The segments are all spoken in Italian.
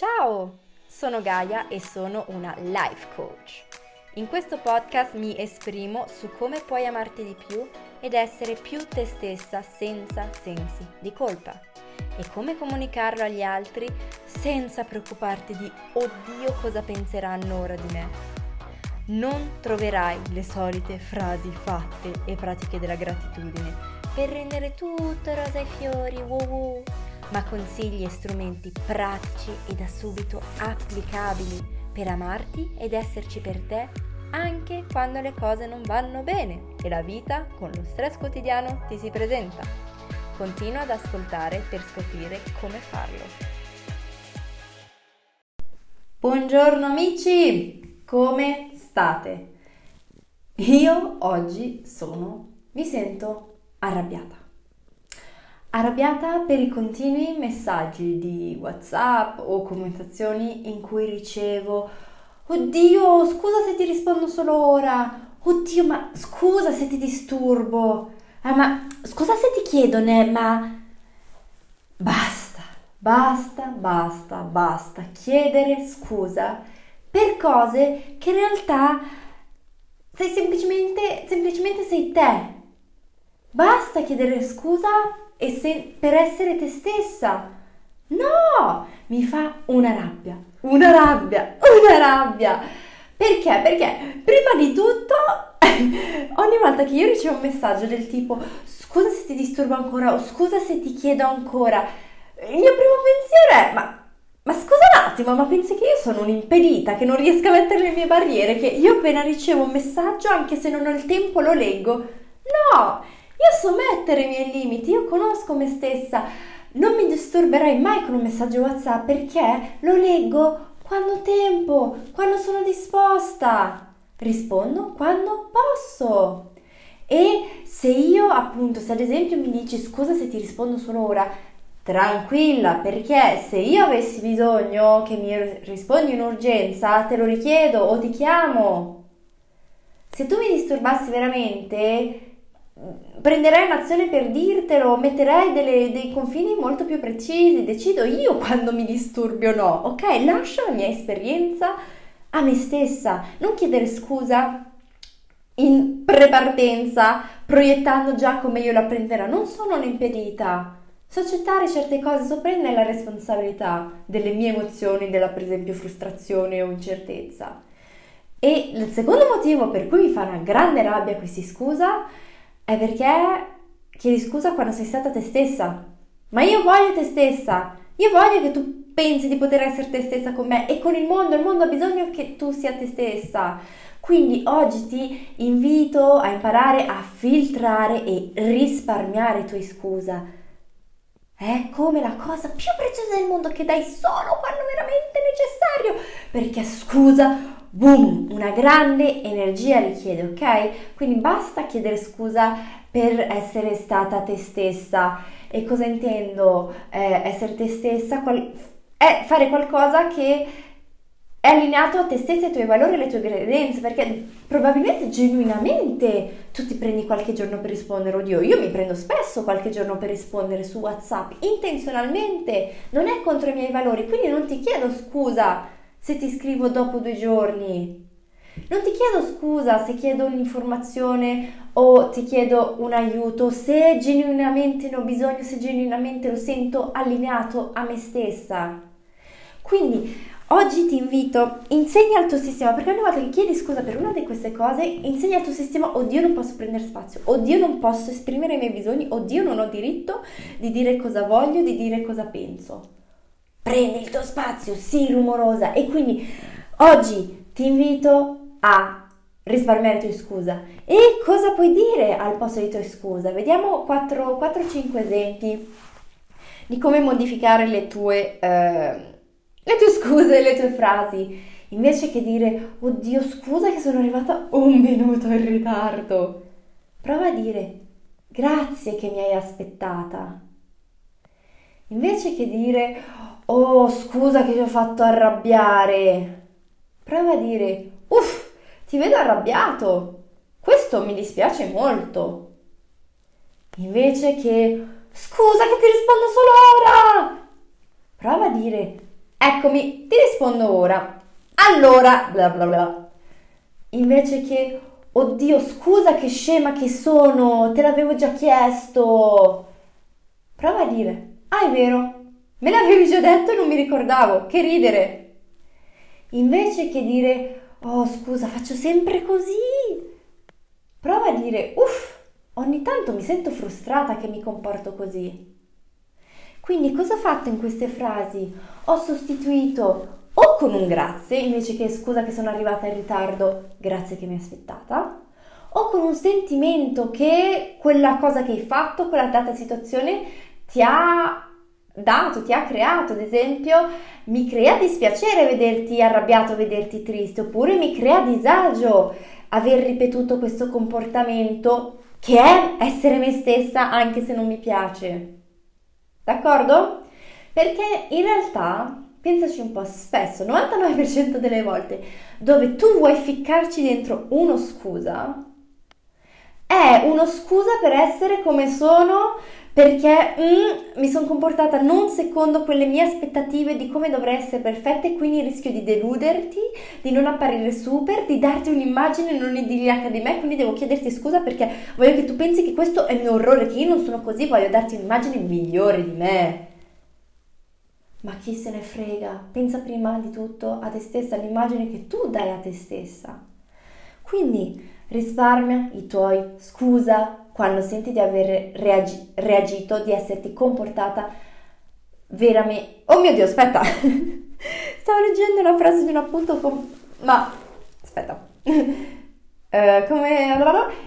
Ciao, sono Gaia e sono una life coach. In questo podcast mi esprimo su come puoi amarti di più ed essere più te stessa senza sensi di colpa e come comunicarlo agli altri senza preoccuparti di oddio cosa penseranno ora di me. Non troverai le solite frasi fatte e pratiche della gratitudine per rendere tutto rosa e fiori, wow, wow ma consigli e strumenti pratici e da subito applicabili per amarti ed esserci per te anche quando le cose non vanno bene e la vita con lo stress quotidiano ti si presenta. Continua ad ascoltare per scoprire come farlo. Buongiorno amici, come state? Io oggi sono, mi sento arrabbiata arrabbiata per i continui messaggi di WhatsApp o comunicazioni in cui ricevo Oddio, scusa se ti rispondo solo ora. Oddio, ma scusa se ti disturbo. Ah, ma scusa se ti chiedo, ne, ma basta, basta, basta, basta chiedere scusa per cose che in realtà sei semplicemente, semplicemente sei te. Basta chiedere scusa e se, per essere te stessa. No, mi fa una rabbia, una rabbia, una rabbia. Perché? Perché prima di tutto, ogni volta che io ricevo un messaggio del tipo scusa se ti disturbo ancora o scusa se ti chiedo ancora, il mio primo pensiero è ma ma scusa un attimo, ma pensi che io sono un'impedita, che non riesco a mettere le mie barriere, che io appena ricevo un messaggio, anche se non ho il tempo, lo leggo? No, io so mettere i miei limiti, io conosco me stessa. Non mi disturberai mai con un messaggio WhatsApp perché lo leggo quando ho tempo, quando sono disposta. Rispondo quando posso. E se io appunto, se ad esempio mi dici scusa se ti rispondo solo ora, tranquilla perché se io avessi bisogno che mi rispondi in urgenza, te lo richiedo o ti chiamo. Se tu mi disturbassi veramente, prenderei un'azione per dirtelo, metterei delle, dei confini molto più precisi, decido io quando mi disturbi o no, ok? Lascio la mia esperienza a me stessa, non chiedere scusa in prepartenza, proiettando già come io la prenderò, non sono un'impedita. So accettare certe cose, so prendere la responsabilità delle mie emozioni, della per esempio frustrazione o incertezza. E il secondo motivo per cui mi fa una grande rabbia questi scusa è perché chiedi scusa quando sei stata te stessa. Ma io voglio te stessa, io voglio che tu pensi di poter essere te stessa con me e con il mondo, il mondo ha bisogno che tu sia te stessa. Quindi oggi ti invito a imparare a filtrare e risparmiare i tuoi scusa. È come la cosa più preziosa del mondo che dai solo quando veramente necessario. Perché scusa boom, una grande energia richiede, ok? Quindi basta chiedere scusa per essere stata te stessa. E cosa intendo eh, essere te stessa? Qual- è fare qualcosa che è allineato a te stessa, ai tuoi valori e alle tue credenze, perché probabilmente genuinamente tu ti prendi qualche giorno per rispondere, oddio, io mi prendo spesso qualche giorno per rispondere su WhatsApp, intenzionalmente, non è contro i miei valori, quindi non ti chiedo scusa se ti scrivo dopo due giorni. Non ti chiedo scusa se chiedo un'informazione o ti chiedo un aiuto, se genuinamente ne ho bisogno, se genuinamente lo sento allineato a me stessa. Quindi oggi ti invito, insegna al tuo sistema, perché ogni volta che chiedi scusa per una di queste cose, insegna al tuo sistema, oddio non posso prendere spazio, oddio non posso esprimere i miei bisogni, oddio non ho diritto di dire cosa voglio, di dire cosa penso prendi il tuo spazio, sii rumorosa e quindi oggi ti invito a risparmiare tue scusa. E cosa puoi dire al posto di tue scusa? Vediamo 4-5 esempi di come modificare le tue, eh, le tue scuse, le tue frasi. Invece che dire, oddio scusa che sono arrivata un minuto in ritardo, prova a dire, grazie che mi hai aspettata. Invece che dire, Oh, scusa che ti ho fatto arrabbiare. Prova a dire, uff, ti vedo arrabbiato. Questo mi dispiace molto. Invece che, scusa che ti rispondo solo ora. Prova a dire, eccomi, ti rispondo ora. Allora, bla bla bla. Invece che, oddio, scusa che scema che sono, te l'avevo già chiesto. Prova a dire, ah è vero, me l'avevi già detto e non mi ricordavo, che ridere. Invece che dire, oh scusa, faccio sempre così. Prova a dire, uff, ogni tanto mi sento frustrata che mi comporto così. Quindi cosa ho fatto in queste frasi? Ho sostituito o con un grazie, invece che scusa che sono arrivata in ritardo, grazie che mi hai aspettata, o con un sentimento che quella cosa che hai fatto, quella data situazione ti ha dato, ti ha creato, ad esempio, mi crea dispiacere vederti arrabbiato, vederti triste, oppure mi crea disagio aver ripetuto questo comportamento che è essere me stessa anche se non mi piace. D'accordo? Perché in realtà, pensaci un po', spesso, 99% delle volte, dove tu vuoi ficcarci dentro uno scusa, è uno scusa per essere come sono perché mm, mi sono comportata non secondo quelle mie aspettative di come dovrei essere perfetta e quindi rischio di deluderti, di non apparire super, di darti un'immagine non idilliaca di me, quindi devo chiederti scusa perché voglio che tu pensi che questo è il mio orrore, che io non sono così, voglio darti un'immagine migliore di me. Ma chi se ne frega? Pensa prima di tutto a te stessa, all'immagine che tu dai a te stessa. Quindi risparmia i tuoi scusa, quando senti di aver reagi- reagito, di esserti comportata veramente... Oh mio Dio, aspetta! Stavo leggendo una frase di un appunto com... Ma... Aspetta. uh, come...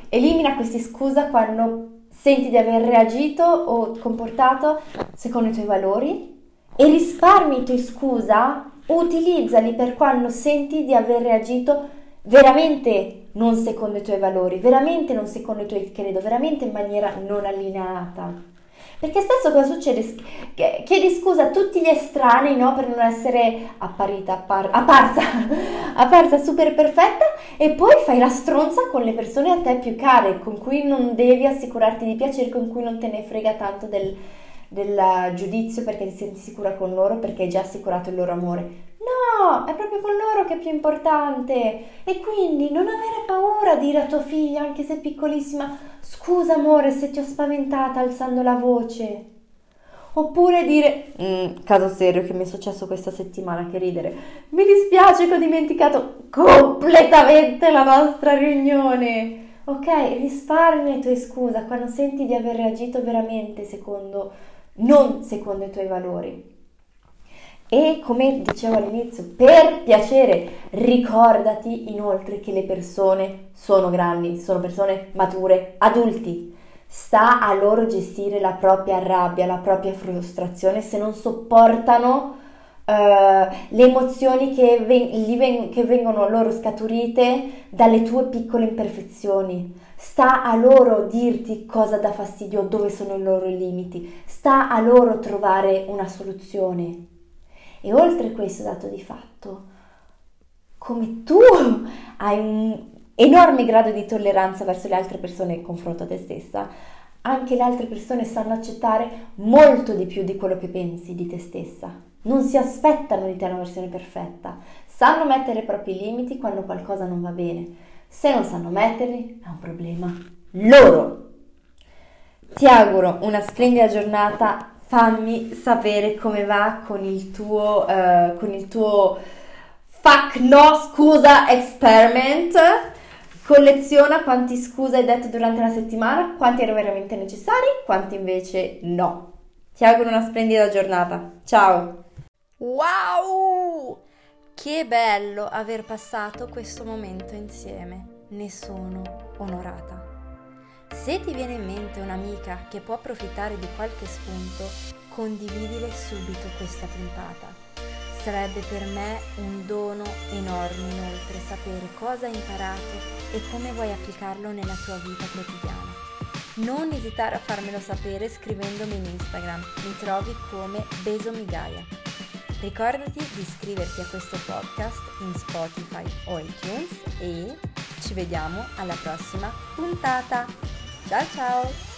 Elimina questi scusa quando senti di aver reagito o comportato secondo i tuoi valori e risparmi i tuoi scusa, utilizzali per quando senti di aver reagito veramente non secondo i tuoi valori, veramente non secondo i tuoi credo, veramente in maniera non allineata. Perché spesso cosa succede? Chiedi scusa a tutti gli estranei no? per non essere apparita, appar- apparsa, apparsa super perfetta e poi fai la stronza con le persone a te più care, con cui non devi assicurarti di piacere, con cui non te ne frega tanto del, del giudizio perché ti senti sicura con loro, perché hai già assicurato il loro amore. È proprio con loro che è più importante. E quindi non avere paura di dire a tua figlia, anche se piccolissima, scusa amore se ti ho spaventata alzando la voce. Oppure dire, mm, caso serio che mi è successo questa settimana, che ridere, mi dispiace che ho dimenticato completamente la nostra riunione. Ok, risparmia i tuoi scusa quando senti di aver reagito veramente secondo, non secondo i tuoi valori. E come dicevo all'inizio, per piacere, ricordati inoltre che le persone sono grandi, sono persone mature, adulti. Sta a loro gestire la propria rabbia, la propria frustrazione se non sopportano uh, le emozioni che, ven- che vengono loro scaturite dalle tue piccole imperfezioni. Sta a loro dirti cosa dà fastidio, dove sono i loro limiti. Sta a loro trovare una soluzione. E oltre questo dato di fatto, come tu hai un enorme grado di tolleranza verso le altre persone in confronto a te stessa, anche le altre persone sanno accettare molto di più di quello che pensi di te stessa. Non si aspettano di te una versione perfetta, sanno mettere i propri limiti quando qualcosa non va bene. Se non sanno metterli, è un problema loro. Ti auguro una splendida giornata fammi sapere come va con il tuo, uh, con il tuo fuck no scusa experiment. Colleziona quanti scusa hai detto durante la settimana, quanti erano veramente necessari, quanti invece no. Ti auguro una splendida giornata. Ciao! Wow! Che bello aver passato questo momento insieme. Ne sono onorata. Se ti viene in mente un'amica che può approfittare di qualche spunto, condividile subito questa puntata. Sarebbe per me un dono enorme inoltre sapere cosa hai imparato e come vuoi applicarlo nella tua vita quotidiana. Non esitare a farmelo sapere scrivendomi in Instagram, mi trovi come Besomigaia. Ricordati di iscriverti a questo podcast in Spotify o iTunes e ci vediamo alla prossima puntata. Ciao ciao!